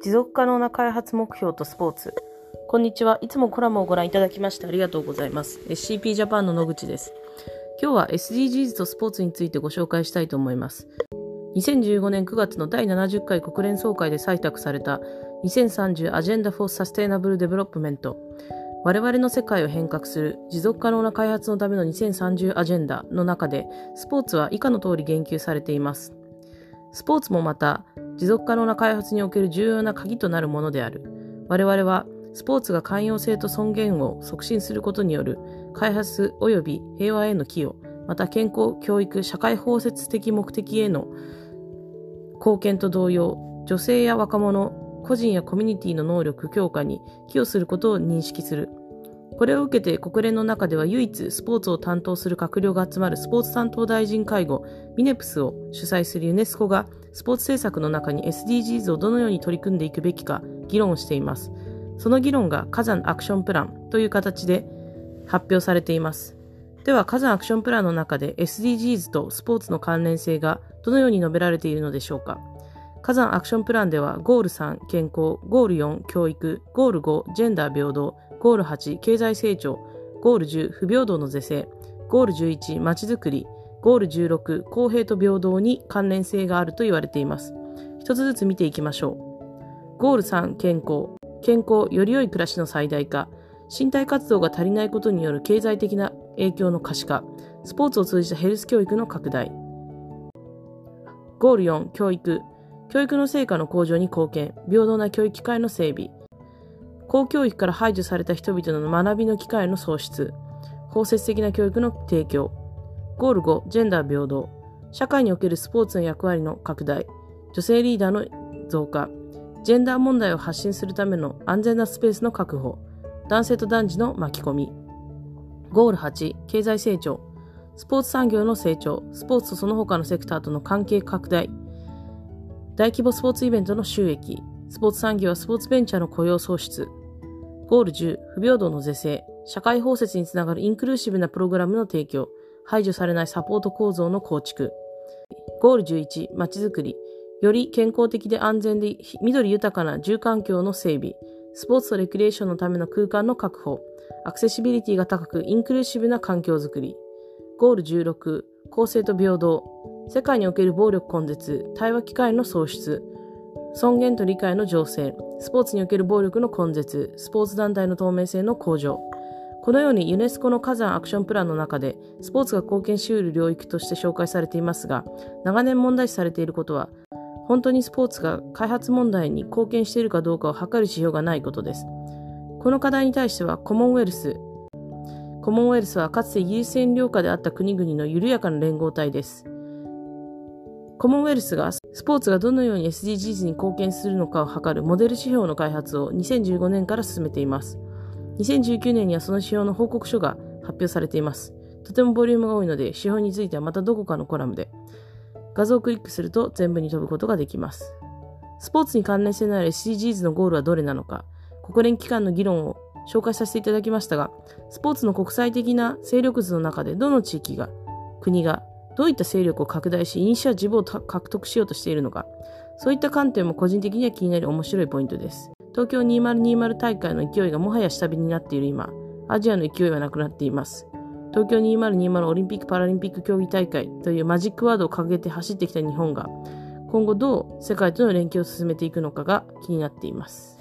持続可能な開発目標とスポーツ。こんにちは。いつもコラムをご覧いただきましてありがとうございます。SCP ジャパンの野口です。今日は SDGs とスポーツについてご紹介したいと思います。2015年9月の第70回国連総会で採択された2030 Agenda for Sustainable Development 我々の世界を変革する持続可能な開発のための2030アジェンダの中でスポーツは以下の通り言及されています。スポーツもまた持続可能な開発における重要な鍵となるものである。我々はスポーツが寛容性と尊厳を促進することによる開発及び平和への寄与、また健康、教育、社会包摂的目的への貢献と同様、女性や若者、個人やコミュニティの能力強化に寄与することを認識する。これを受けて国連の中では唯一スポーツを担当する閣僚が集まるスポーツ担当大臣会合ミネプスを主催するユネスコがスポーツ政策の中に SDGs をどのように取り組んでいくべきか議論をしています。その議論が火山アクションプランという形で発表されています。では火山アクションプランの中で SDGs とスポーツの関連性がどのように述べられているのでしょうか火山アクションプランではゴール3健康、ゴール4教育、ゴール5ジェンダー平等、ゴール8経済成長、ゴール10不平等の是正、ゴール11まちづくり、ゴール16公平と平等に関連性があると言われています。一つずつ見ていきましょう。ゴール3健康、健康より良い暮らしの最大化、身体活動が足りないことによる経済的な影響の可視化、スポーツを通じたヘルス教育の拡大。ゴール4教育、教育の成果の向上に貢献、平等な教育機会の整備。公教育から排除された人々の学びの機会の創出、包摂的な教育の提供、ゴール5、ジェンダー平等、社会におけるスポーツの役割の拡大、女性リーダーの増加、ジェンダー問題を発信するための安全なスペースの確保、男性と男児の巻き込み、ゴール8、経済成長、スポーツ産業の成長、スポーツとその他のセクターとの関係拡大、大規模スポーツイベントの収益、スポーツ産業はスポーツベンチャーの雇用創出、ゴール10、不平等の是正、社会包摂につながるインクルーシブなプログラムの提供、排除されないサポート構造の構築。ゴール11、まちづくり、より健康的で安全で緑豊かな住環境の整備、スポーツとレクリエーションのための空間の確保、アクセシビリティが高くインクルーシブな環境づくり。ゴール16、公正と平等、世界における暴力根絶、対話機会の創出、尊厳と理解の醸成、スポーツにおける暴力の根絶、スポーツ団体の透明性の向上。このようにユネスコの火山アクションプランの中で、スポーツが貢献し得る領域として紹介されていますが、長年問題視されていることは、本当にスポーツが開発問題に貢献しているかどうかを測る指標がないことです。この課題に対しては、コモンウェルス、コモンウェルスはかつてイギリス占領下であった国々の緩やかな連合体です。コモンウェルスがスポーツがどのように SDGs に貢献するのかを測るモデル指標の開発を2015年から進めています。2019年にはその指標の報告書が発表されています。とてもボリュームが多いので、指標についてはまたどこかのコラムで。画像をクリックすると全部に飛ぶことができます。スポーツに関連性のある SDGs のゴールはどれなのか、国連機関の議論を紹介させていただきましたが、スポーツの国際的な勢力図の中でどの地域が、国がどういった勢力を拡大し、イニシアチブを獲得しようとしているのか、そういった観点も個人的には気になる面白いポイントです。東京2020大会の勢いがもはや下火になっている今、アジアの勢いはなくなっています。東京2020オリンピック・パラリンピック競技大会というマジックワードを掲げて走ってきた日本が、今後どう世界との連携を進めていくのかが気になっています。